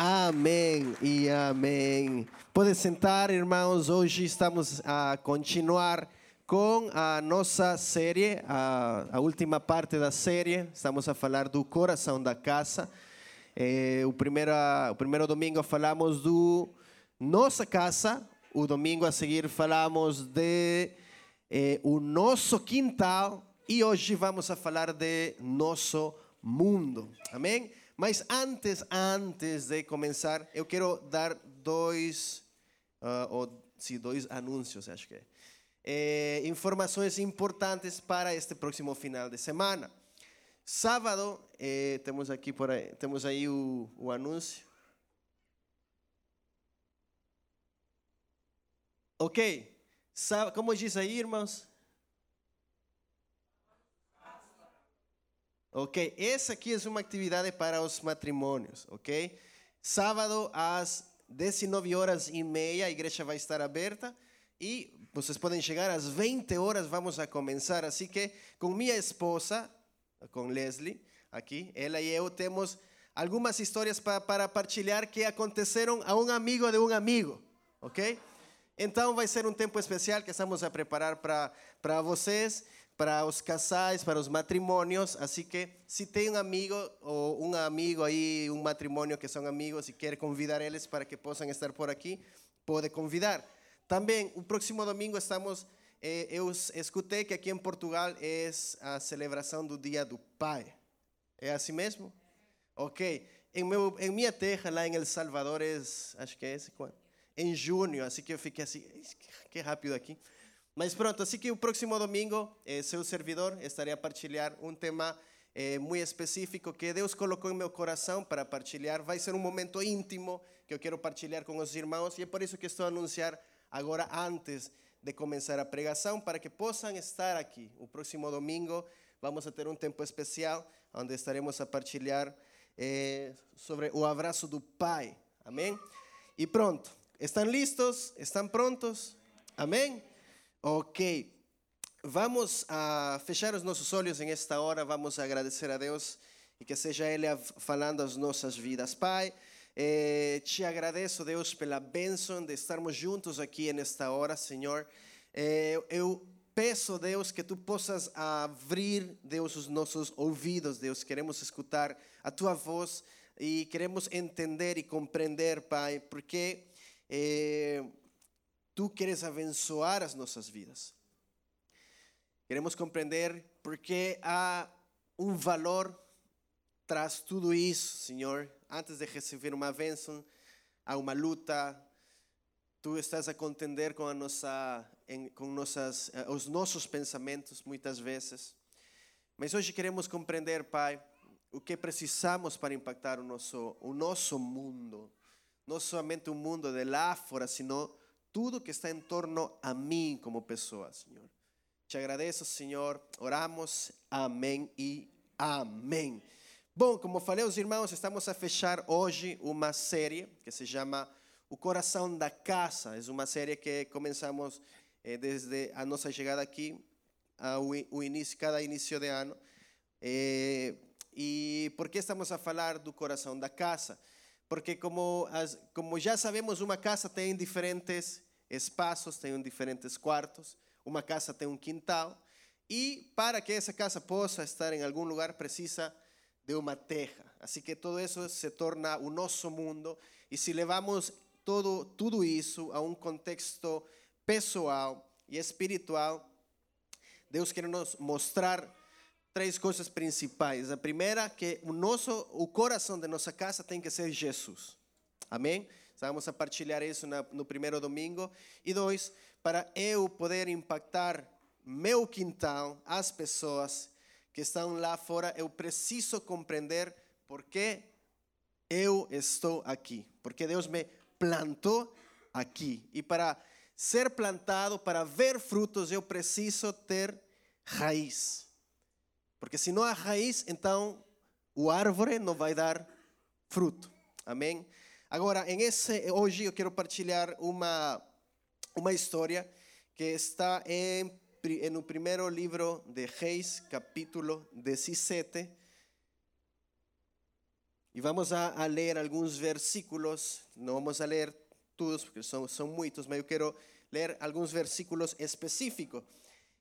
Amém e amém. Pode sentar, irmãos. Hoje estamos a continuar com a nossa série, a, a última parte da série. Estamos a falar do coração da casa. É, o, primeiro, o primeiro domingo falamos do nossa casa. O domingo a seguir falamos de é, o nosso quintal. E hoje vamos a falar de nosso mundo. Amém? Mas antes, antes de começar, eu quero dar dois, uh, ou, sim, dois anúncios, acho que é. é. informações importantes para este próximo final de semana. Sábado, eh, temos aqui por aí, temos aí o, o anúncio. Ok, como diz aí, irmãos? Ok, essa aqui é uma atividade para os matrimônios, ok? Sábado às 19 horas e meia a igreja vai estar aberta e vocês podem chegar às 20 horas, vamos a começar. Assim que com minha esposa, com Leslie, aqui, ela e eu temos algumas histórias para, para partilhar que aconteceram a um amigo de um amigo, ok? Então vai ser um tempo especial que estamos a preparar para, vocês para os casais, para os matrimônios. Assim que, se tem um amigo ou um amigo aí, um matrimônio que são amigos e quer convidar eles para que possam estar por aqui, pode convidar. Também, o próximo domingo estamos. Eh, eu escutei que aqui em Portugal é a celebração do Dia do Pai. É assim mesmo? Ok. Em, meu, em minha terra, lá em El Salvador, é, acho que é esse quando? Em junho, assim que eu fiquei assim, que rápido aqui. Mas pronto, assim que o próximo domingo, eh, seu servidor estarei a partilhar um tema eh, muito específico que Deus colocou em meu coração para partilhar. Vai ser um momento íntimo que eu quero partilhar com os irmãos e é por isso que estou a anunciar agora antes de começar a pregação para que possam estar aqui. O próximo domingo vamos a ter um tempo especial onde estaremos a partilhar eh, sobre o abraço do Pai. Amém? E pronto. Estão listos? Estão prontos? Amém? Ok. Vamos a fechar os nossos olhos em esta hora, vamos agradecer a Deus e que seja Ele falando as nossas vidas. Pai, eh, te agradeço, Deus, pela bênção de estarmos juntos aqui nesta hora, Senhor. Eh, eu peço, Deus, que tu possas abrir, Deus, os nossos ouvidos, Deus. Queremos escutar a tua voz e queremos entender e compreender, Pai, porque. Eh, Tu queres abençoar as nossas vidas. Queremos compreender porque há um valor traz tudo isso, Senhor. Antes de receber uma bênção, há uma luta. Tu estás a contender com a nossa, com nossas, eh, os nossos pensamentos muitas vezes. Mas hoje queremos compreender, Pai, o que precisamos para impactar o nosso, o nosso mundo. Não somente o mundo de lá fora, sino tudo que está em torno a mim como pessoa, Senhor. Te agradeço, Senhor. Oramos. Amém e amém. Bom, como falei aos irmãos, estamos a fechar hoje uma série que se chama O Coração da Casa. É uma série que começamos eh, desde a nossa chegada aqui, ao início, cada início de ano. Eh, e por que estamos a falar do coração da casa? Porque como, as, como já sabemos, uma casa tem diferentes espaços, tem diferentes quartos, uma casa tem um quintal, e para que essa casa possa estar em algum lugar precisa de uma terra. Assim que todo isso se torna o nosso mundo, e se levamos todo, tudo isso a um contexto pessoal e espiritual, Deus quer nos mostrar três coisas principais. A primeira, que o nosso, o coração de nossa casa tem que ser Jesus. Amém? Vamos a partilhar isso no primeiro domingo. E dois, para eu poder impactar meu quintal, as pessoas que estão lá fora, eu preciso compreender por que eu estou aqui. Porque Deus me plantou aqui. E para ser plantado, para ver frutos, eu preciso ter raiz. Porque se não há raiz, então o árvore não vai dar fruto. Amém? Agora, em esse, hoje eu quero partilhar uma, uma história que está em, no primeiro livro de Reis, capítulo 17. E vamos a, a ler alguns versículos, não vamos a ler todos, porque são, são muitos, mas eu quero ler alguns versículos específicos.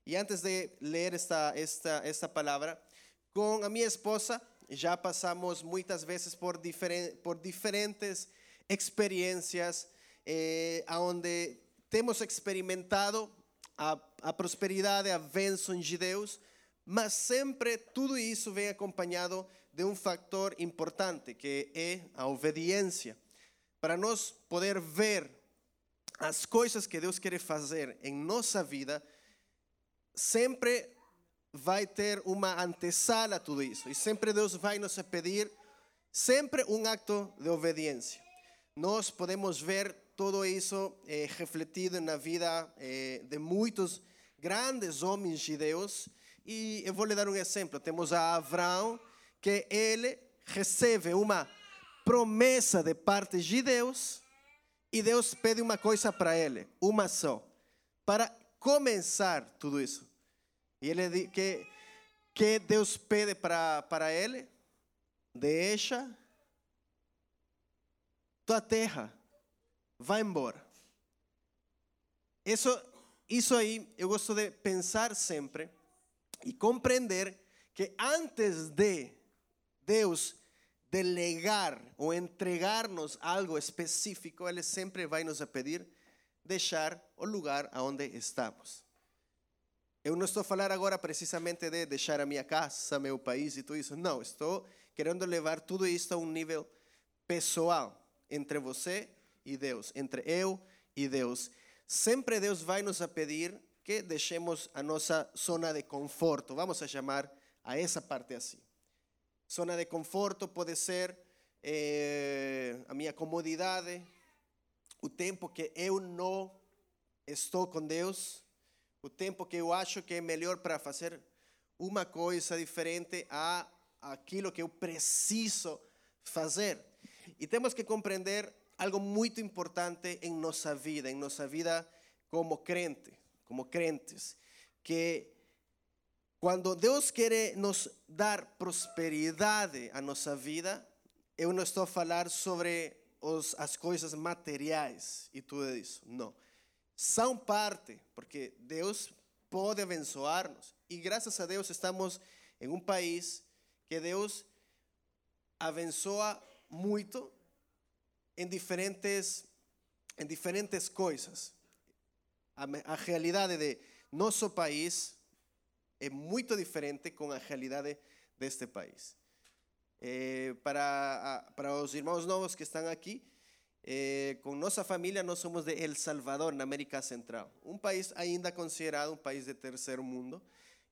E antes de ler esta, esta, esta palavra, com a minha esposa, já passamos muitas vezes por, diferen, por diferentes experiências, eh, onde temos experimentado a, a prosperidade, a bênção de Deus, mas sempre tudo isso vem acompanhado de um fator importante, que é a obediência. Para nós poder ver as coisas que Deus quer fazer em nossa vida, sempre vai ter uma antesala a tudo isso. E sempre Deus vai nos pedir sempre um acto de obediência. Nós podemos ver todo isso eh, refletido na vida eh, de muitos grandes homens de Deus. E eu vou lhe dar um exemplo. Temos a Abraão, que ele recebe uma promessa de parte de Deus e Deus pede uma coisa para ele, uma só, para começar tudo isso. E ele diz que que Deus pede para para ele, deixa tua terra, vai embora. Isso isso aí eu gosto de pensar sempre e compreender que antes de Deus delegar ou entregar-nos algo específico, Ele sempre vai nos pedir deixar o lugar onde estamos. Eu não estou a falar agora precisamente de deixar a minha casa, meu país e tudo isso. Não, estou querendo levar tudo isso a um nível pessoal entre você e Deus, entre eu e Deus. Sempre Deus vai nos a pedir que deixemos a nossa zona de conforto. Vamos a chamar a essa parte assim. Zona de conforto pode ser eh, a minha comodidade, o tempo que eu não estou com Deus, o tempo que eu acho que é melhor para fazer uma coisa diferente a aquilo que eu preciso fazer. E temos que compreender algo muito importante em nossa vida, em nossa vida como crente, como crentes, que quando Deus quer nos dar prosperidade a nossa vida, eu não estou a falar sobre os, as coisas materiais e tudo isso. Não. São parte, porque Deus pode abençoar-nos. E graças a Deus estamos em um país que Deus abençoa muito em diferentes, em diferentes coisas. A, a realidade de nosso país é muito diferente com a realidade deste país. Eh, para, para os irmãos novos que estão aqui, eh, com nossa família, nós somos de El Salvador, na América Central, um país ainda considerado um país de terceiro mundo.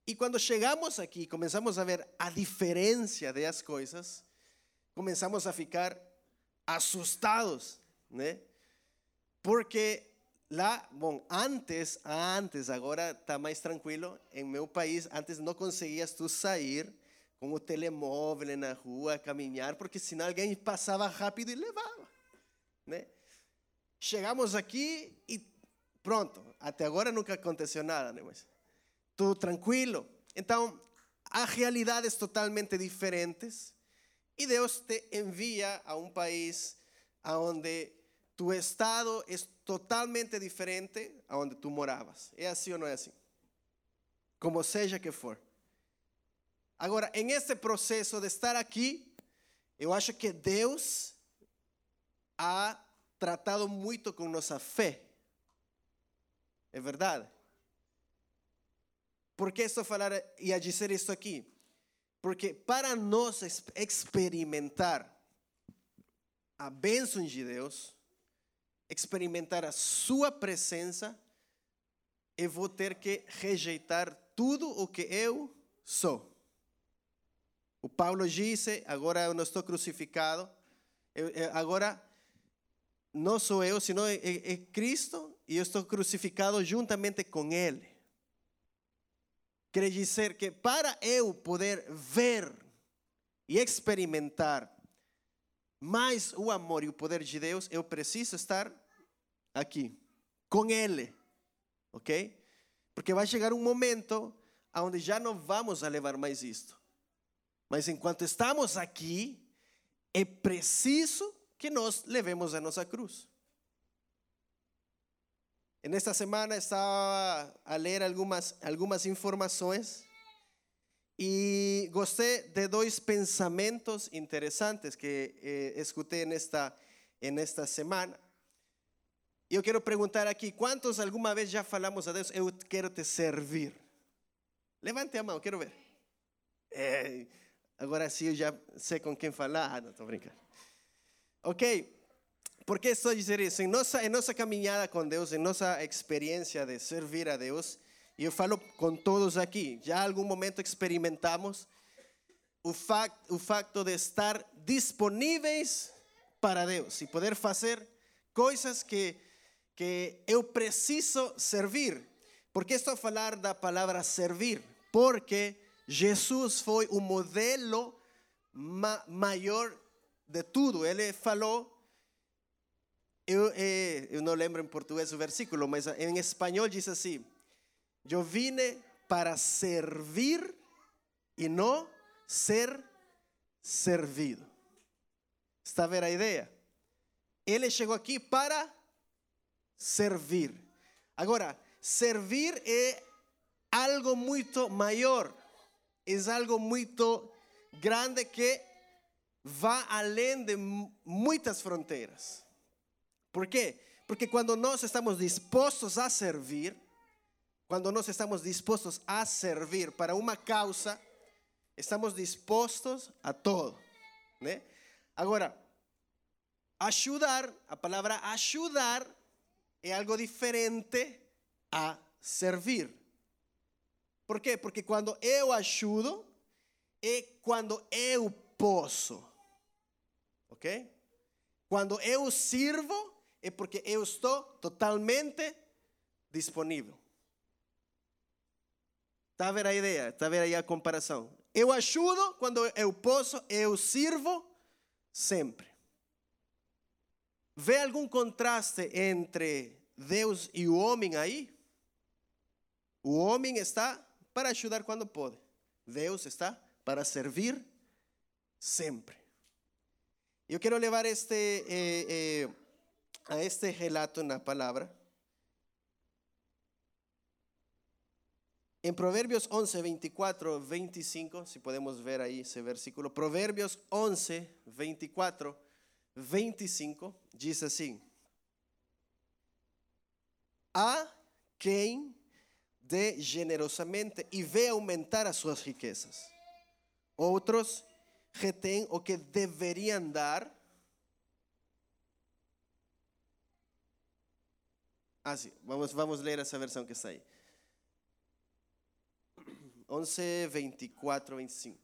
E quando chegamos aqui, começamos a ver a diferença das coisas, começamos a ficar assustados, né? Porque Lá, bom, antes, antes, agora está mais tranquilo. Em meu país, antes não conseguias tu sair com o telemóvel na rua, caminhar, porque senão alguém passava rápido e levava, né? Chegamos aqui e pronto. Até agora nunca aconteceu nada, né? Tudo tranquilo. Então, há realidades totalmente diferentes e Deus te envia a um país onde tu estado é totalmente diferente a onde tu moravas. É assim ou não é assim? Como seja que for. Agora, em este processo de estar aqui, eu acho que Deus ha tratado muito com nossa fé. É verdade? Por que estou a falar e a dizer isso aqui? Porque para nós experimentar a bênção de Deus, experimentar a sua presença, eu vou ter que rejeitar tudo o que eu sou. O Paulo disse: agora eu não estou crucificado, eu, agora não sou eu, senão é, é, é Cristo e eu estou crucificado juntamente com Ele. Quer dizer que para eu poder ver e experimentar mais o amor e o poder de Deus, eu preciso estar aqui, com Ele, ok? Porque vai chegar um momento onde já não vamos a levar mais isto. Mas enquanto estamos aqui, é preciso que nós levemos a nossa cruz. Nesta semana estava a ler algumas, algumas informações e gostei de dois pensamentos interessantes que eh, nesta, nesta semana. Eu quero perguntar aqui: quantos alguma vez já falamos a Deus, eu quero te servir? Levante a mão, quero ver. É, agora sim eu já sei com quem falar. Ah, não, estou brincando. Ok, por que estou a dizer isso? Em nossa, caminhada com Deus, em nossa experiência de servir a Deus, e eu falo com todos aqui, já algum momento experimentamos o, fact, o facto de estar disponíveis para Deus e poder fazer coisas que, que eu preciso servir. Por que estou a falar da palavra servir? Porque Jesus foi o modelo ma maior de tudo. Ele falou eu, eh, eu, não lembro em português o versículo, mas em espanhol diz assim: Eu vine para servir e não ser servido. Está a ver a ideia? Ele chegou aqui para servir. Agora, servir é algo muito maior, é algo muito grande que vai além de muitas fronteiras. ¿Por qué? Porque cuando nos estamos dispuestos a servir, cuando nos estamos dispuestos a servir para una causa, estamos dispuestos a todo. ¿né? Agora, ajudar, a palavra ajudar é algo diferente a servir. Por quê? Porque quando eu ajudo, é quando eu posso. Ok? Quando eu sirvo, é porque eu estou totalmente disponível. Está a ver a ideia? Está a ver aí a comparação? Eu ajudo quando eu posso, eu sirvo sempre. Vê algum contraste entre Deus e o homem aí? O homem está para ajudar quando pode. Deus está para servir sempre. Eu quero levar este eh, eh, a este relato en la palabra. En Proverbios 11, 24, 25, si podemos ver ahí ese versículo, Proverbios 11, 24, 25, dice así, a quien dé generosamente y ve aumentar a sus riquezas. Otros retén o que deberían dar Ah, sí, vamos, vamos a leer esa versión que está ahí. 11, 24, 25.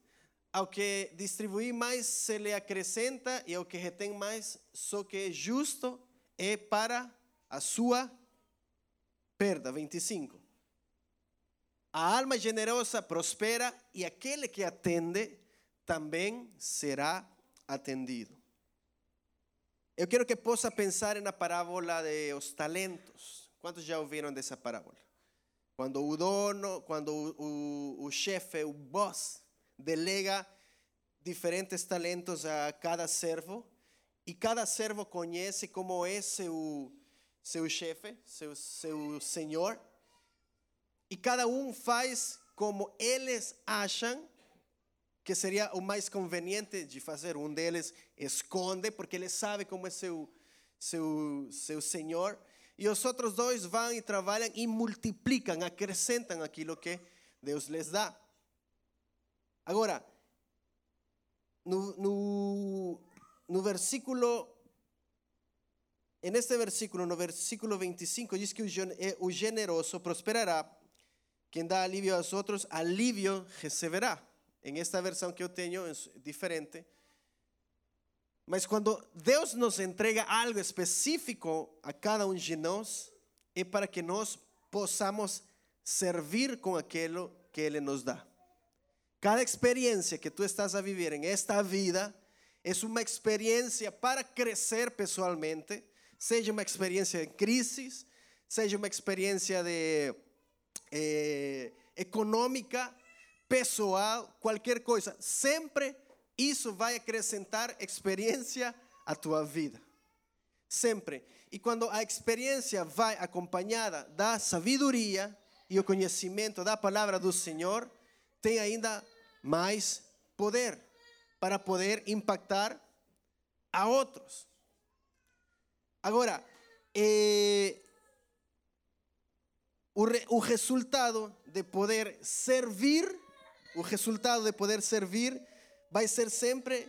Ao que distribuir mais se lhe acrescenta, e ao que retém mais, só que é justo é para a sua perda. 25. A alma generosa prospera, e aquele que atende também será atendido. Eu quero que possa pensar na parábola de os talentos. Quantos já ouviram dessa parábola? Quando o dono, quando o, o, o chefe, o boss, delega diferentes talentos a cada servo e cada servo conhece como é seu, seu chefe, seu, seu senhor, e cada um faz como eles acham que seria o mais conveniente de fazer. Um deles esconde, porque ele sabe como é seu, seu, seu senhor. E os outros dois vão e trabalham e multiplicam, acrescentam aquilo que Deus lhes dá. Agora, no, no, versículo, neste versículo, no versículo 25, diz que o generoso prosperará, quem dá alívio aos outros, alívio receberá. Em esta versão que eu tenho é diferente. Mas quando Deus nos entrega algo específico a cada um de nós, é para que nós possamos servir com aquilo que Ele nos dá. Cada experiência que tu estás a viver em esta vida é uma experiência para crescer pessoalmente, seja uma experiência de crise, seja uma experiência de, eh, pessoal, qualquer coisa, sempre isso vai acrescentar experiência à tua vida. Sempre. E quando a experiência vai acompanhada da sabedoria e o conhecimento da palavra do Senhor, tem ainda mais poder para poder impactar a outros. Agora, eh, o, re, o resultado de poder servir, o resultado de poder servir vai ser sempre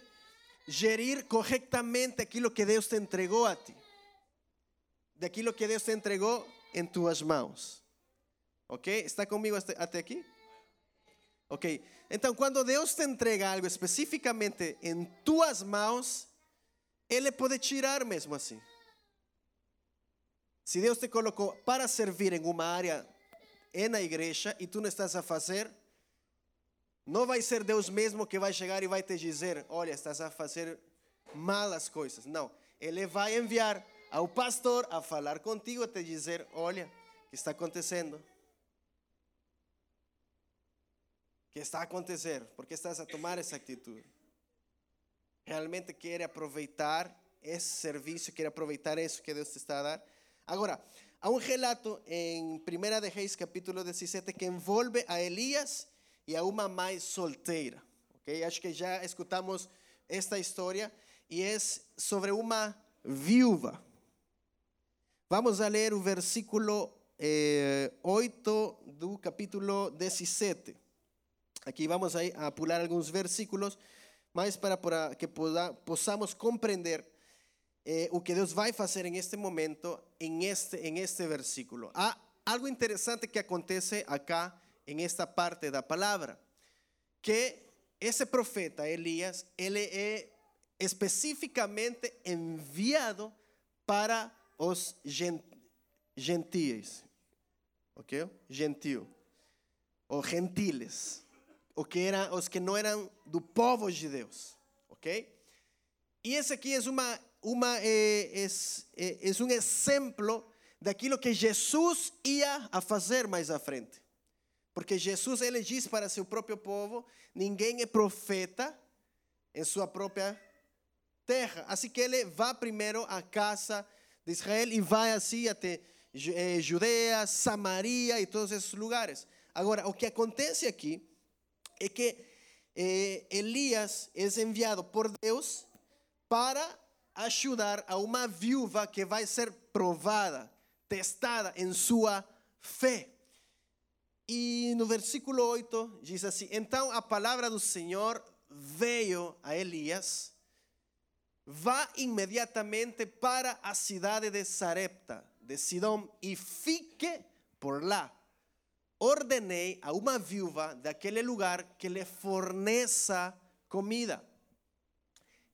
gerir corretamente aquilo que Deus te entregou a ti. Daquilo que Deus te entregou em tuas mãos. Ok? Está comigo até aqui? Ok. Então, quando Deus te entrega algo especificamente em tuas mãos, Ele pode tirar mesmo assim. Se Deus te colocou para servir em uma área na igreja e tu não estás a fazer, não vai ser Deus mesmo que vai chegar e vai te dizer: Olha, estás a fazer malas coisas. Não. Ele vai enviar ao pastor a falar contigo, a te dizer: Olha, o que está acontecendo? O que está a acontecer? Por que estás a tomar essa atitude? Realmente quer aproveitar esse serviço, quer aproveitar isso que Deus te está a dar? Agora, há um relato em 1 de Reis, capítulo 17, que envolve a Elias e a uma mãe solteira. Okay? Acho que já escutamos esta história e é sobre uma viúva. Vamos a ler o versículo eh, 8 do capítulo 17. Aqui vamos a, pular alguns versículos, mas para, que poda, possamos compreender eh, o que Deus vai fazer em este momento, em este, este versículo. Há algo interessante que acontece acá en esta parte da palavra, que esse profeta Elias, ele é especificamente enviado para os gentios, ok? Gentil, ou gentiles, o que eram os que não eram do povo de Deus, ok? E esse aqui é uma uma é, é, é, é um exemplo daquilo que Jesus ia a fazer mais à frente. Porque Jesus ele diz para seu próprio povo: ninguém é profeta em sua própria terra. Assim que ele vai primeiro à casa de Israel e vai assim até eh, Judeia, Samaria e todos esses lugares. Agora, o que acontece aqui é que eh, Elias é enviado por Deus para ajudar a uma viúva que vai ser provada, testada em sua fé. E no versículo 8 diz assim: Então a palavra do Senhor veio a Elias, vá imediatamente para a cidade de Sarepta, de Sidom, e fique por lá. Ordenei a uma viúva daquele lugar que lhe forneça comida.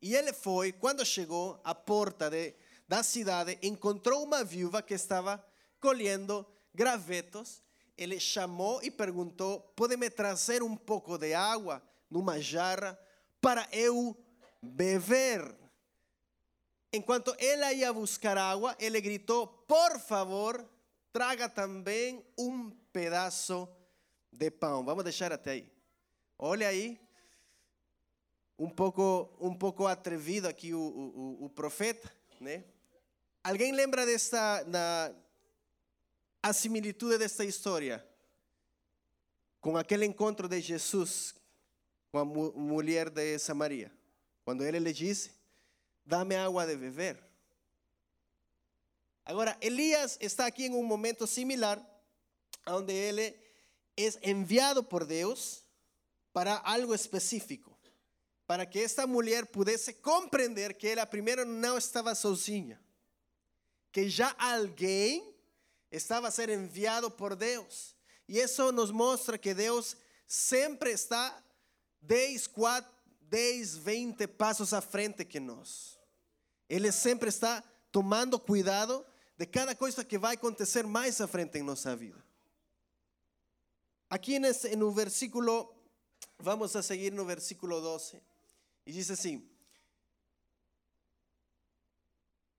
E ele foi, quando chegou à porta de, da cidade, encontrou uma viúva que estava colhendo gravetos ele chamou e perguntou: pode me trazer um pouco de água numa jarra para eu beber? Enquanto ela ia buscar água, ele gritou: por favor, traga também um pedaço de pão. Vamos deixar até aí. Olha aí, um pouco, um pouco atrevido aqui o, o, o profeta, né? Alguém lembra desta na, a similitude desta história com aquele encontro de Jesus com a mu mulher de Samaria. Quando ele lhe disse: Dá-me água de beber. Agora, Elias está aqui em um momento similar, onde ele é enviado por Deus para algo específico, para que esta mulher pudesse compreender que ela primeiro não estava sozinha, que já alguém estava a ser enviado por Deus. E isso nos mostra que Deus sempre está 10, 4, 10, 20 passos à frente que nós. Ele sempre está tomando cuidado de cada coisa que vai acontecer mais à frente em nossa vida. Aqui nesse, no versículo, vamos a seguir no versículo 12, e diz assim: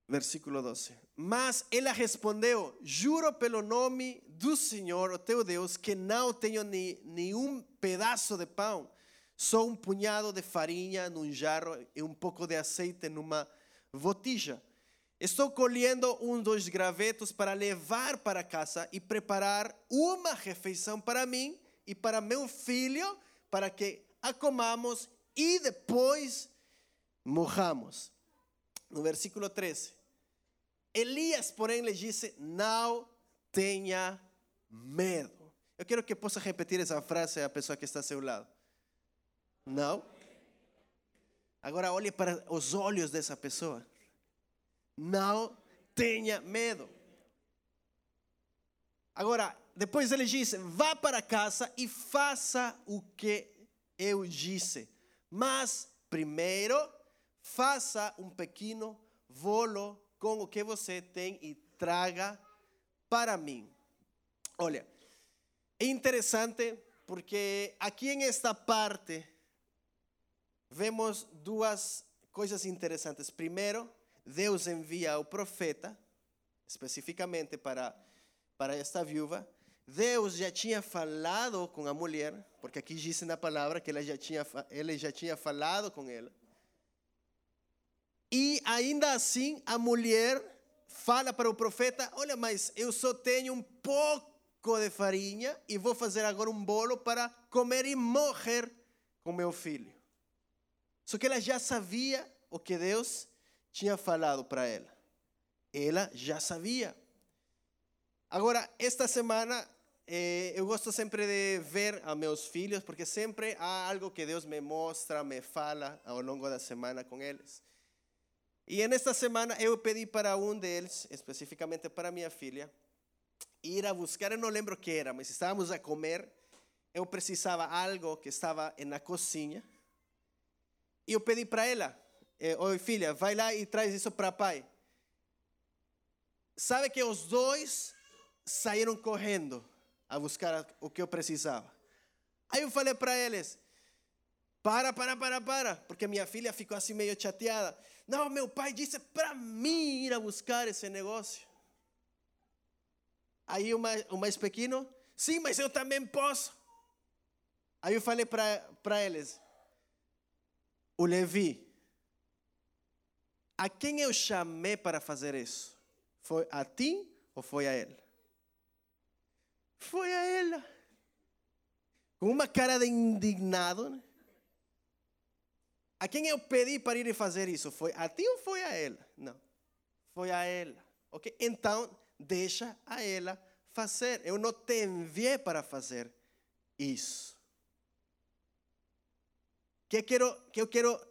versículo 12. Mas ela respondeu: Juro pelo nome do Senhor, o teu Deus, que não tenho ni, ni um pedaço de pão, só um punhado de farinha num jarro e um pouco de azeite numa botija. Estou colhendo um dos gravetos para levar para casa e preparar uma refeição para mim e para meu filho, para que a comamos e depois morramos. No versículo 13. Elias, porém, lhe disse: Não tenha medo. Eu quero que possa repetir essa frase à pessoa que está ao seu lado. Não. Agora olhe para os olhos dessa pessoa. Não tenha medo. Agora, depois ele disse: vá para casa e faça o que eu disse. Mas primeiro, faça um pequeno bolo com o que você tem e traga para mim. Olha, é interessante porque aqui em esta parte vemos duas coisas interessantes. Primeiro, Deus envia o profeta, especificamente para, para esta viúva. Deus já tinha falado com a mulher, porque aqui diz na palavra que ela já tinha, ele já tinha falado com ela. E ainda assim, a mulher fala para o profeta: Olha, mas eu só tenho um pouco de farinha e vou fazer agora um bolo para comer e morrer com meu filho. Só que ela já sabia o que Deus tinha falado para ela. Ela já sabia. Agora, esta semana, eh, eu gosto sempre de ver a meus filhos, porque sempre há algo que Deus me mostra, me fala ao longo da semana com eles. E nesta semana eu pedi para um deles, especificamente para minha filha, ir a buscar, eu não lembro o que era, mas estávamos a comer, eu precisava algo que estava na cozinha, e eu pedi para ela, eh, oi filha, vai lá e traz isso para pai. Sabe que os dois saíram correndo a buscar o que eu precisava. Aí eu falei para eles, para, para, para, para, porque minha filha ficou assim meio chateada. Não, meu pai disse para mim ir a buscar esse negócio. Aí o mais, o mais pequeno, sim, mas eu também posso. Aí eu falei para eles, o Levi, a quem eu chamei para fazer isso? Foi a ti ou foi a ele? Foi a ela. Com uma cara de indignado. Né? A quem eu pedi para ir fazer isso? Foi a ti ou foi a ela? Não. Foi a ela. Ok? Então, deixa a ela fazer. Eu não te enviei para fazer isso que quero, que eu quero,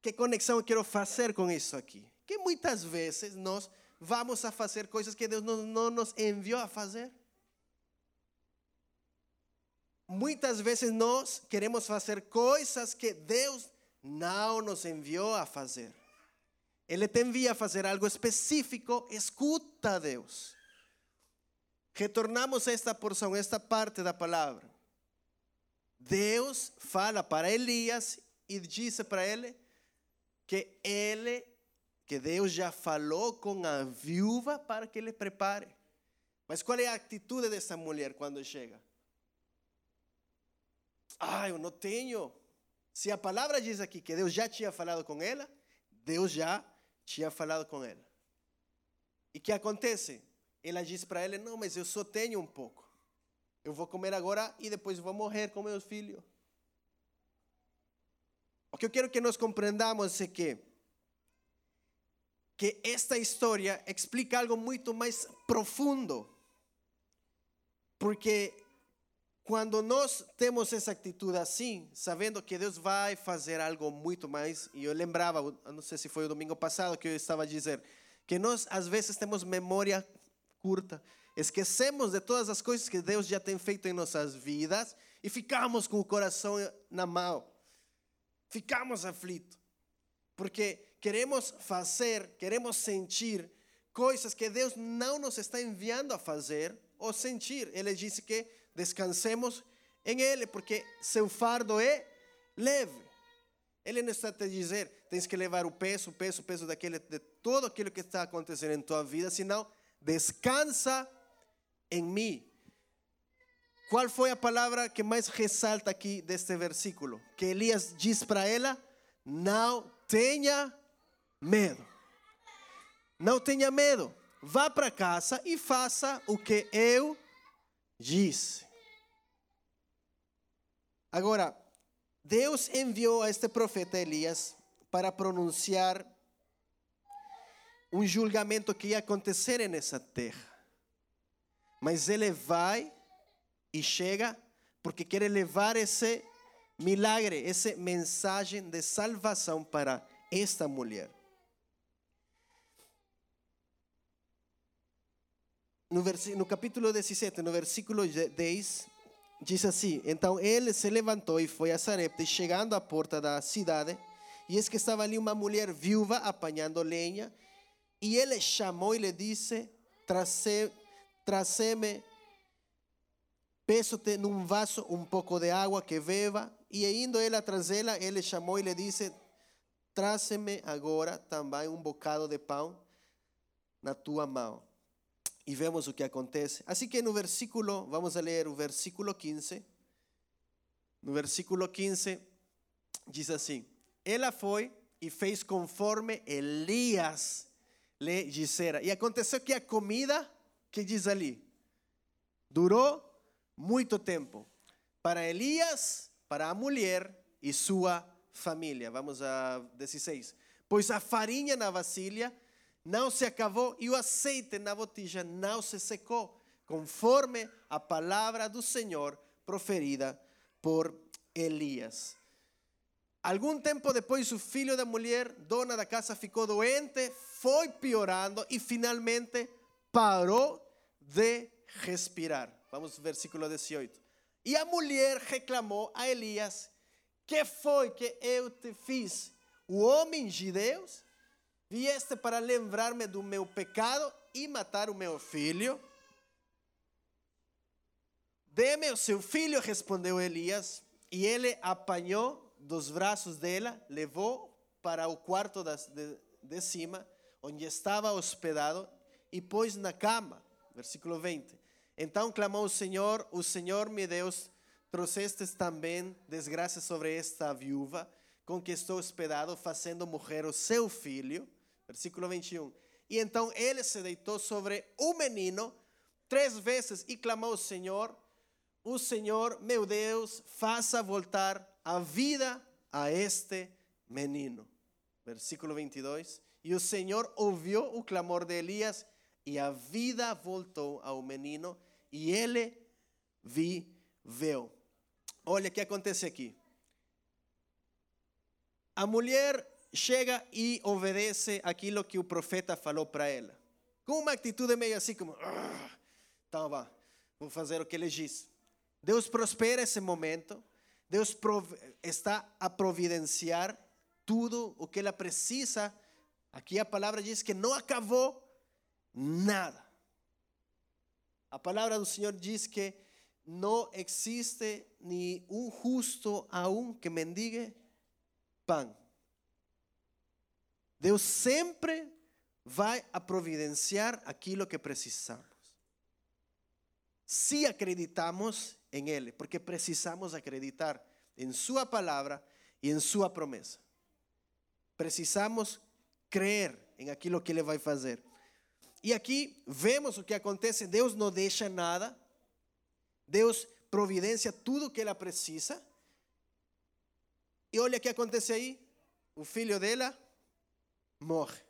que conexão eu quero fazer com isso aqui? Que muitas vezes nós vamos a fazer coisas que Deus não, não nos enviou a fazer. Muitas vezes nós queremos fazer coisas que Deus não nos enviou a fazer. Ele te envia a fazer algo específico, escuta a Deus. Retornamos a esta porção, esta parte da palavra. Deus fala para Elias e disse para ele que ele, que Deus já falou com a viúva para que ele prepare. Mas qual é a atitude dessa mulher quando chega? Ah, eu não tenho. Se a palavra diz aqui que Deus já tinha falado com ela, Deus já tinha falado com ela. E que acontece? Ela diz para ele: Não, mas eu só tenho um pouco. Eu vou comer agora e depois vou morrer com meus filhos. O que eu quero que nós compreendamos é que que esta história explica algo muito mais profundo. Porque quando nós temos essa atitude assim, sabendo que Deus vai fazer algo muito mais, e eu lembrava, não sei se foi o domingo passado que eu estava a dizer, que nós às vezes temos memória curta, Esquecemos de todas as coisas que Deus já tem feito em nossas vidas e ficamos com o coração na mão. Ficamos aflitos. Porque queremos fazer, queremos sentir coisas que Deus não nos está enviando a fazer ou sentir. Ele disse que descansemos em Ele, porque seu fardo é leve. Ele não está a te dizer, tens que levar o peso, o peso, o peso daquele, de todo aquilo que está acontecendo em tua vida, senão descansa em mim. qual foi a palavra que mais ressalta aqui deste versículo? Que Elias diz para ela: não tenha medo. Não tenha medo. Vá para casa e faça o que eu disse. Agora, Deus enviou a este profeta Elias para pronunciar um julgamento que ia acontecer nessa terra. Mas ele vai e chega porque quer levar esse milagre, essa mensagem de salvação para esta mulher. No, no capítulo 17, no versículo 10, diz assim: Então ele se levantou e foi a Sarepta, chegando à porta da cidade, e eis que estava ali uma mulher viúva apanhando lenha, e ele chamou e lhe disse: Traze-me, peço-te num vaso um pouco de água que beba. E indo ele atrás dela, ele chamou e lhe disse: Traze-me agora também um bocado de pão na tua mão e vemos o que acontece. Assim que no versículo, vamos a ler o versículo 15. No versículo 15 diz assim: Ela foi e fez conforme Elias lhe dissera. E aconteceu que a comida, que diz ali, durou muito tempo para Elias, para a mulher e sua família. Vamos a 16. Pois a farinha na vasilha não se acabou e o azeite na botija não se secou, conforme a palavra do Senhor proferida por Elias. Algum tempo depois, o filho da mulher, dona da casa, ficou doente, foi piorando e finalmente parou de respirar. Vamos ao versículo 18. E a mulher reclamou a Elias: Que foi que eu te fiz? O homem de Deus Vieste para lembrar-me do meu pecado e matar o meu filho? Dê-me o seu filho, respondeu Elias. E ele apanhou dos braços dela, levou para o quarto de, de cima, onde estava hospedado, e pôs na cama. Versículo 20. Então clamou o Senhor: O Senhor, meu Deus, trouxestes também desgraça sobre esta viúva com que estou hospedado, fazendo morrer o seu filho. Versículo 21. E então ele se deitou sobre o menino três vezes e clamou ao Senhor: O Senhor, meu Deus, faça voltar a vida a este menino. Versículo 22. E o Senhor ouviu o clamor de Elias e a vida voltou ao menino e ele viveu. Olha o que acontece aqui. A mulher chega e obedece aquilo que o profeta falou para ela. Com uma atitude meio assim como, ah, tá bom, vou fazer que ele diz. Deus prospera esse momento. Deus está a providenciar tudo o que ela precisa. Aqui a palavra diz que não acabou nada. A palavra do Senhor diz que não existe nem um justo aún que mendigue pão. Deus sempre vai a providenciar aquilo que precisamos. Se acreditamos em Ele, porque precisamos acreditar em Sua palavra e em Sua promessa. Precisamos crer em aquilo que Ele vai fazer. E aqui vemos o que acontece: Deus não deixa nada, Deus providencia tudo o que ela precisa. E olha o que acontece aí: o filho dela morre.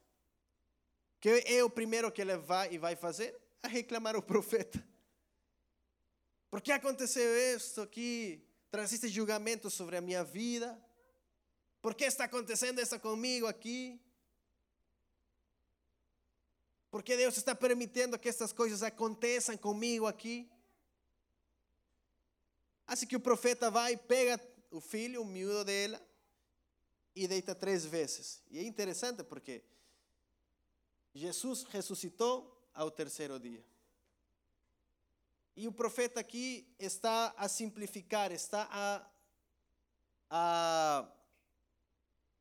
Que é o primeiro que ele vai e vai fazer? A reclamar o profeta. Por que aconteceu isto aqui? Traziste julgamento sobre a minha vida? Por que está acontecendo isso comigo aqui? Por que Deus está permitindo que estas coisas aconteçam comigo aqui? Assim que o profeta vai, pega o filho, o miúdo dela, e deita três vezes. E é interessante porque Jesus ressuscitou ao terceiro dia. E o profeta aqui está a simplificar, está a, a,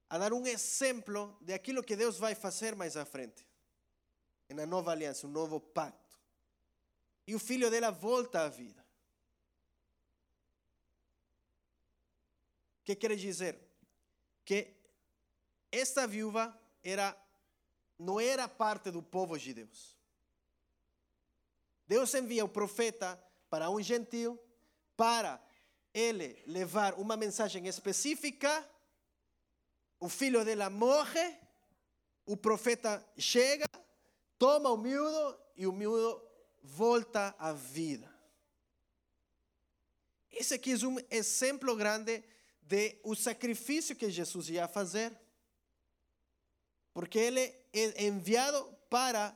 a dar um exemplo de aquilo que Deus vai fazer mais à frente. Na nova aliança, um novo pacto. E o filho dela volta à vida. O que quer dizer? Que esta viúva era não era parte do povo de Deus. Deus envia o profeta para um gentil para ele levar uma mensagem específica. O filho dela morre, o profeta chega, toma o miúdo e o miúdo volta à vida. Esse aqui é um exemplo grande de o sacrifício que Jesus ia fazer. Porque ele é enviado para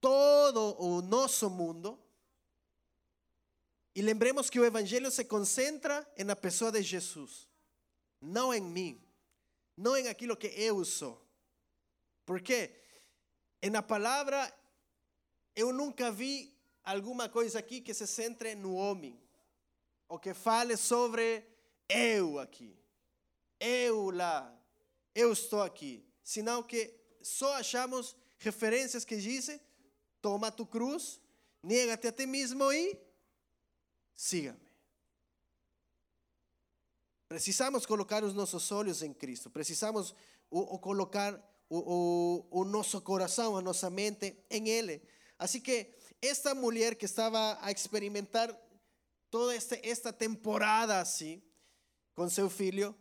todo o nosso mundo. E lembremos que o evangelho se concentra na pessoa de Jesus, não em mim, não em aquilo que eu sou. Porque na palavra eu nunca vi alguma coisa aqui que se centre no homem, ou que fale sobre eu aqui, eu lá, eu estou aqui, senão que só achamos referências que dizem: toma tu cruz, nega-te a ti mesmo e siga-me. Precisamos colocar os nossos olhos em Cristo, precisamos o, o colocar o, o, o nosso coração, a nossa mente em Ele. Assim que esta mulher que estava a experimentar toda esta, esta temporada assim, com seu filho,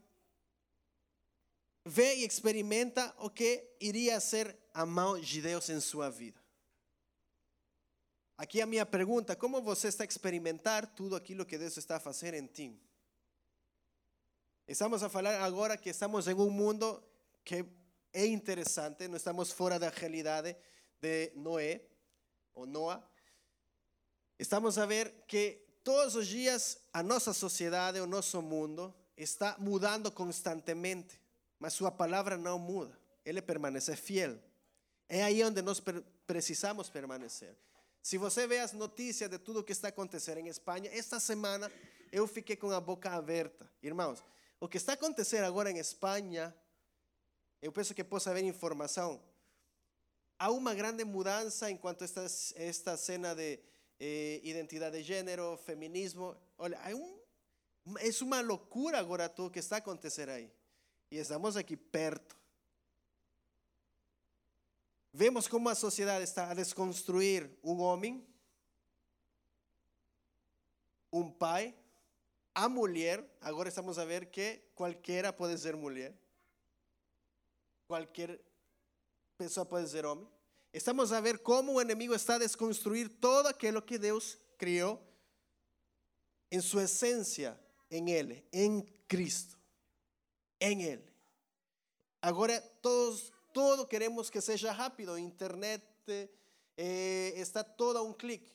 vê e experimenta o que iria ser a mão de Deus em sua vida. Aqui a minha pergunta: como você está a experimentar tudo aquilo que Deus está a fazer em ti? Estamos a falar agora que estamos em um mundo que é interessante, não estamos fora da realidade de Noé ou Noah. Estamos a ver que todos os dias a nossa sociedade, o nosso mundo está mudando constantemente, mas sua palavra não muda. Ele permanece fiel. É aí onde nós precisamos permanecer. Se você vê as notícias de tudo que está acontecendo em Espanha, esta semana eu fiquei com a boca aberta. Irmãos, o que está acontecendo agora em Espanha, eu penso que possa haver informação. Há uma grande mudança enquanto esta, esta cena de eh, identidade de gênero, feminismo. Olha, um, é uma loucura agora tudo que está acontecendo aí. E estamos aqui perto. Vemos como a sociedade está a desconstruir um homem, um pai, a mulher. Agora estamos a ver que qualquer pode ser mulher, qualquer pessoa pode ser homem. Estamos a ver como o inimigo está a desconstruir todo aquilo que Deus criou em sua essência, em Ele, em Cristo, em Ele. Agora todos todo queremos que seja rápido. Internet eh, está todo a um clique.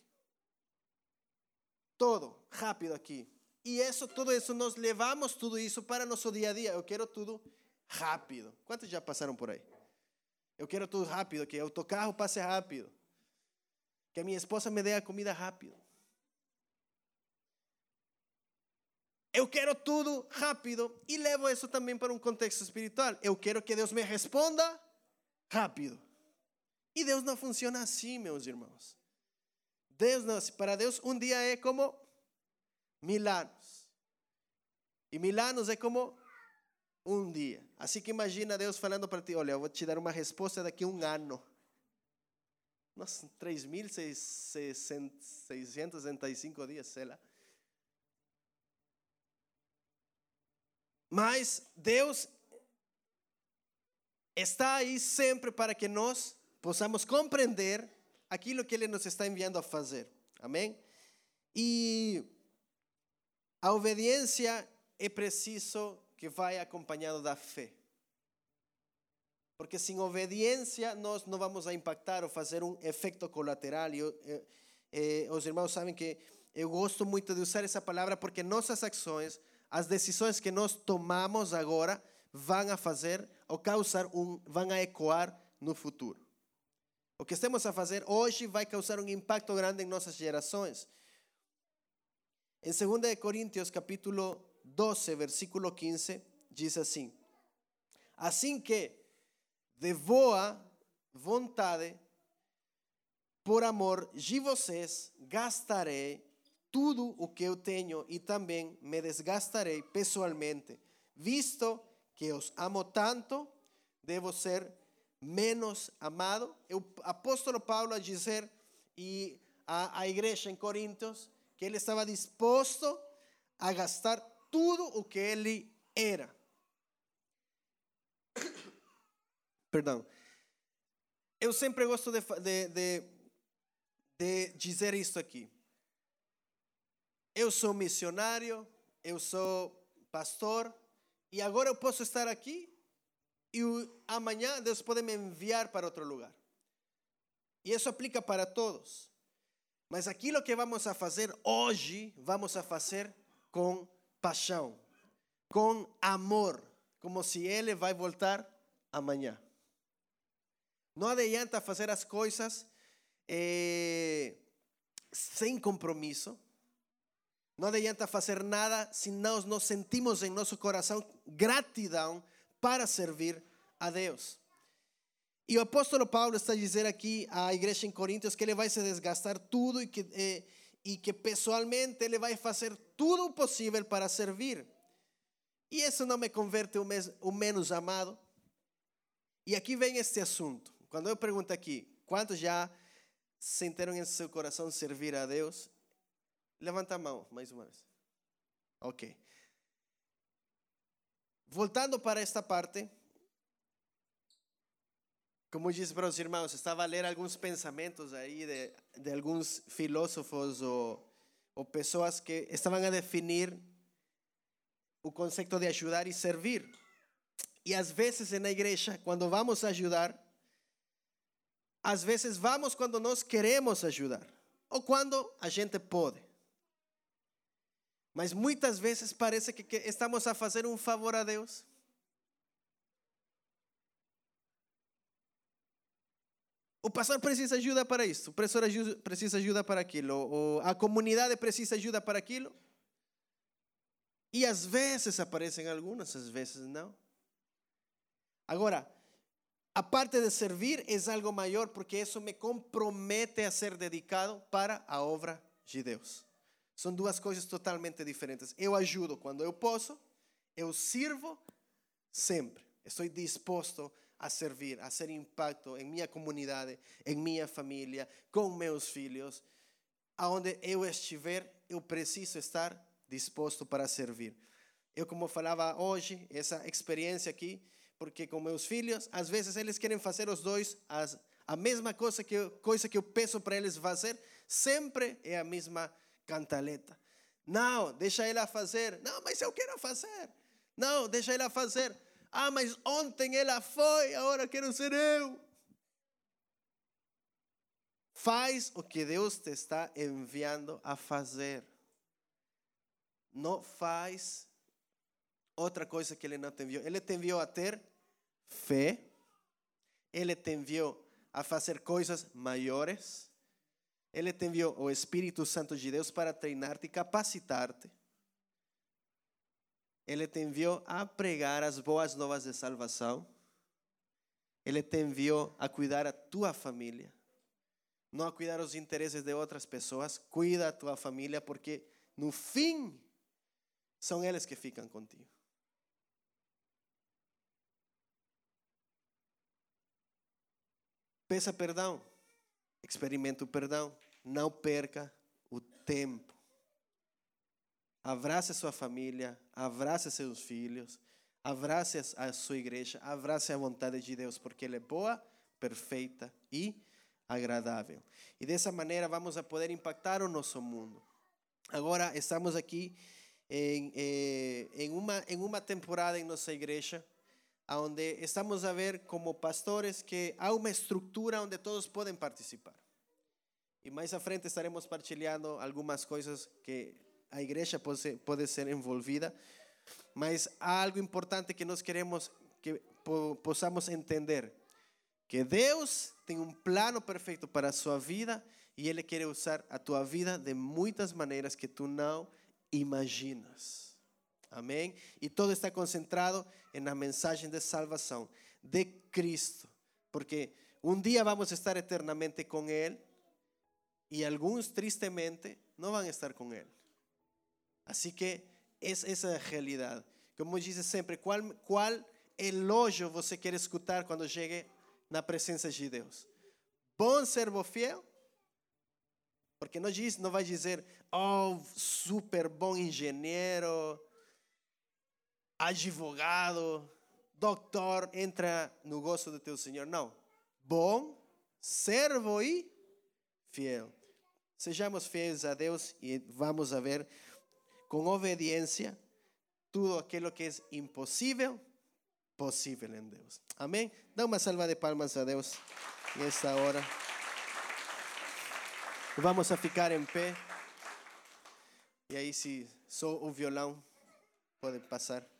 Todo rápido aqui. E isso, tudo isso, nós levamos tudo isso para nosso dia a dia. Eu quero tudo rápido. Quantos já passaram por aí? Eu quero tudo rápido, que o autocarro passe rápido. Que minha esposa me dê a comida rápido. Eu quero tudo rápido e levo isso também para um contexto espiritual. Eu quero que Deus me responda rápido. E Deus não funciona assim, meus irmãos. Deus não, para Deus um dia é como mil anos. E mil anos é como um dia. Assim que imagina Deus falando para ti, olha, eu vou te dar uma resposta daqui a um ano. Nossa, 3.665 dias, sei lá. Mas Deus está aí sempre para que nós possamos compreender aquilo que Ele nos está enviando a fazer. Amém? E a obediência é preciso que vá acompanhado da fé. Porque sem obediência nós não vamos a impactar ou fazer um efeito colateral. E, eh, os irmãos sabem que eu gosto muito de usar essa palavra porque nossas ações, as decisões que nós tomamos agora, vão a fazer ou causar um, vão a ecoar no futuro. O que estamos a fazer hoje vai causar um impacto grande em nossas gerações. Em 2 Coríntios capítulo 12, versículo 15, diz assim: Assim que de boa vontade, por amor de vocês, gastarei tudo o que eu tenho e também me desgastarei pessoalmente visto que os amo tanto, devo ser menos amado. O apóstolo Paulo a dizer e a, a igreja em Coríntios que ele estava disposto a gastar tudo o que ele era. Perdão. Eu sempre gosto de, de, de, de dizer isto aqui. Eu sou missionário, eu sou pastor, e agora eu posso estar aqui e amanhã Deus pode me enviar para outro lugar. E isso aplica para todos. Mas aquilo que vamos a fazer hoje, vamos a fazer com paixão, com amor, como se Ele vai voltar amanhã. Não adianta fazer as coisas eh, sem compromisso. Não adianta fazer nada se nós não sentimos em nosso coração gratidão para servir a Deus. E o apóstolo Paulo está a dizer aqui à igreja em Coríntios que ele vai se desgastar tudo e que, eh, e que pessoalmente ele vai fazer tudo o possível para servir. E isso não me converte o, mes, o menos amado. E aqui vem este assunto. Quando eu pergunto aqui, quantos já sentiram em seu coração servir a Deus? Levanta a mão, mais uma vez. Ok. Voltando para esta parte, como disse para os irmãos, estava a ler alguns pensamentos aí de, de alguns filósofos ou, ou pessoas que estavam a definir o conceito de ajudar e servir. E às vezes na igreja, quando vamos ajudar, às vezes vamos quando nós queremos ajudar ou quando a gente pode. Mas muitas vezes parece que, estamos a fazer um favor a Deus. O pastor precisa ajuda para isso, o professor precisa ajuda para aquilo, a comunidade precisa ajuda para aquilo. E às vezes aparecem algumas, às vezes não. Agora, a de servir é algo maior porque isso me compromete a ser dedicado para a obra de Deus. São duas coisas totalmente diferentes. Eu ajudo quando eu posso, eu sirvo sempre. Estou disposto a servir, a ser impacto em minha comunidade, em minha família, com meus filhos. Aonde eu estiver, eu preciso estar disposto para servir. Eu, como falava hoje, essa experiência aqui, porque com meus filhos, às vezes eles querem fazer os dois as, a mesma coisa que, coisa que eu peço para eles fazer, sempre é a mesma cantaleta. Não, deixa ela fazer. Não, mas eu quero fazer. Não, deixa ela fazer. Ah, mas ontem ela foi, agora quero ser eu. Faz o que Deus te está enviando a fazer. Não faz outra coisa que Ele não te enviou. Ele te enviou a ter fé. Ele te enviou a fazer coisas maiores. Ele te enviou o Espírito Santo de Deus para treinar-te e capacitar-te. Ele te enviou a pregar as boas novas de salvação. Ele te enviou a cuidar a tua família. Não a cuidar os interesses de outras pessoas. Cuida a tua família, porque no fim são eles que ficam contigo. Peça perdão. Experimente o perdão. Não perca o tempo. Abrace a sua família, abrace seus filhos, abrace a sua igreja, abrace a vontade de Deus, porque ela é boa, perfeita e agradável. E dessa maneira vamos a poder impactar o nosso mundo. Agora estamos aqui em, eh, em, uma, em uma temporada em nossa igreja onde estamos a ver como pastores que há uma estrutura onde todos podem participar. E mais à frente estaremos partilhando algumas coisas que a igreja pode ser envolvida, mas há algo importante que nós queremos que possamos entender, que Deus tem um plano perfeito para a sua vida e Ele quer usar a tua vida de muitas maneiras que tu não imaginas. Amém? E todo está concentrado na mensagem de salvação de Cristo, porque um dia vamos estar eternamente com Ele y algunos tristemente no van a estar con Él. Así que es esa realidad. Que Como diz sempre, qual, qual elogio você quer escutar quando chegue na presença de Deus? Bom servo fiel? Porque não, diz, não vai dizer, oh, super bom engenheiro, advogado, doutor, entra no gosto do teu Senhor. Não. Bom, servo e fiel. Sejamos fiéis a Deus e vamos a ver com obediência tudo aquilo que é impossível, possível em Deus. Amém? Dá uma salva de palmas a Deus nesta hora. Vamos a ficar em pé. E aí, se só o violão pode passar.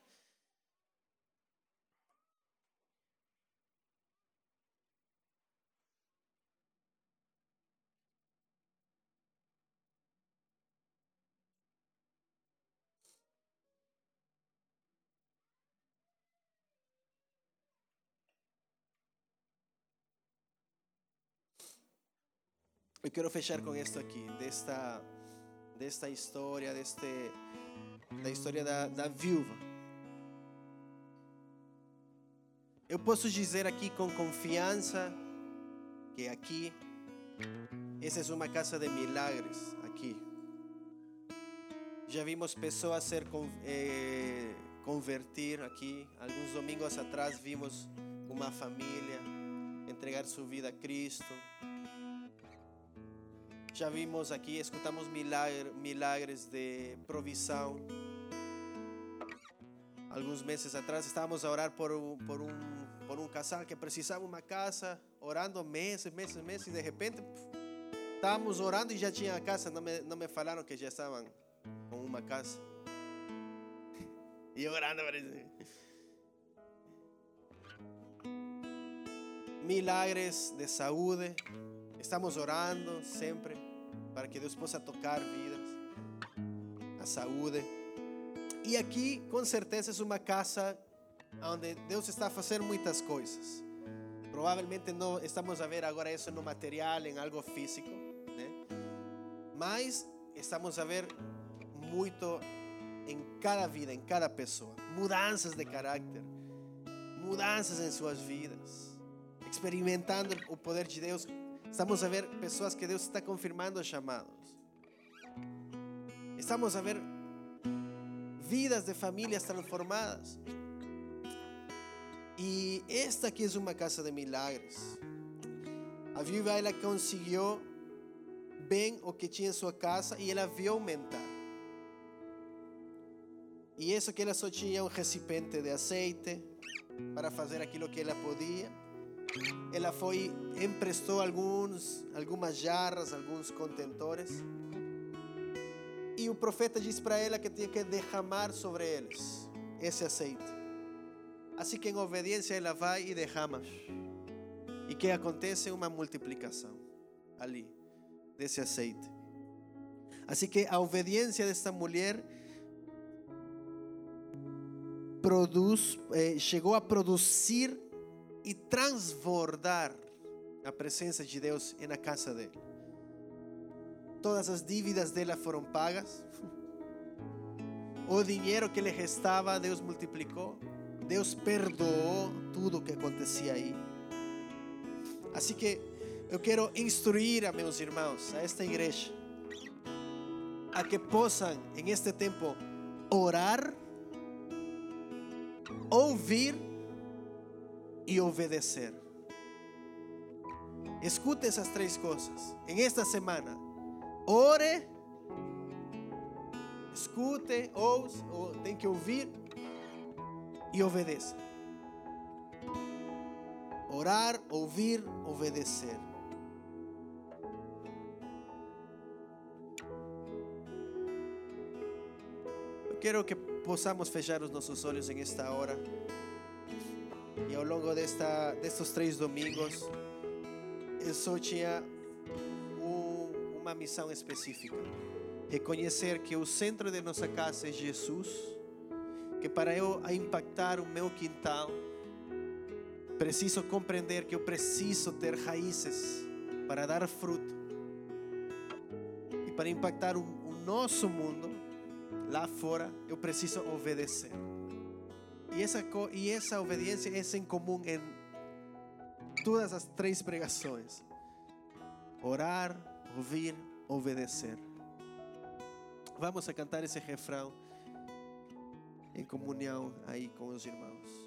Eu quero fechar com isto aqui, desta, desta história, deste, da história da, da viúva. Eu posso dizer aqui com confiança que aqui, essa é uma casa de milagres, aqui. Já vimos pessoas ser eh, convertir aqui. Alguns domingos atrás vimos uma família entregar sua vida a Cristo. Já vimos aqui, escutamos milagre, milagres de provisão. Alguns meses atrás estávamos a orar por, por, um, por um casal que precisava uma casa, orando meses, meses, meses, e de repente estávamos orando e já tinha a casa. Não me, não me falaram que já estavam com uma casa. E orando, milagres de saúde. Estamos orando sempre para que Deus possa tocar vidas, a saúde. E aqui, com certeza, é uma casa onde Deus está a fazer muitas coisas. Provavelmente não estamos a ver agora isso no material, em algo físico, né? mas estamos a ver muito em cada vida, em cada pessoa. Mudanças de caráter, mudanças em suas vidas experimentando o poder de Deus. Estamos a ver pessoas que Deus está confirmando chamados. Estamos a ver vidas de famílias transformadas. E esta aqui é uma casa de milagres. A viúva ela conseguiu bem o que tinha em sua casa e ela viu aumentar. E isso que ela só tinha um recipiente de azeite para fazer aquilo que ela podia. Ela foi, emprestou alguns, algumas jarras, alguns contentores. E o profeta disse para ela que tinha que derramar sobre eles esse azeite. Assim que em obediência ela vai e derrama. E que acontece uma multiplicação ali desse azeite. Assim que a obediência desta mulher produz, eh, chegou a produzir e transbordar a presença de Deus na casa dele. Todas as dívidas dela foram pagas. O dinheiro que lhe restava, Deus multiplicou. Deus perdoou tudo o que acontecia aí. Assim que eu quero instruir a meus irmãos, a esta igreja, a que possam, em este tempo, orar, ouvir e obedecer. Escute essas três coisas. Em esta semana, ore, escute, ouça, ou tem que ouvir e obedeça. Orar, ouvir, obedecer. Eu quero que possamos fechar os nossos olhos em esta hora. E ao longo desta, destes três domingos, eu só tinha um, uma missão específica: reconhecer que o centro de nossa casa é Jesus, que para eu impactar o meu quintal, preciso compreender que eu preciso ter raízes para dar fruto. E para impactar o, o nosso mundo lá fora, eu preciso obedecer. E essa, co- e essa obediência é em comum em todas as três pregações: orar, ouvir, obedecer. Vamos a cantar esse refrão em comunhão aí com os irmãos.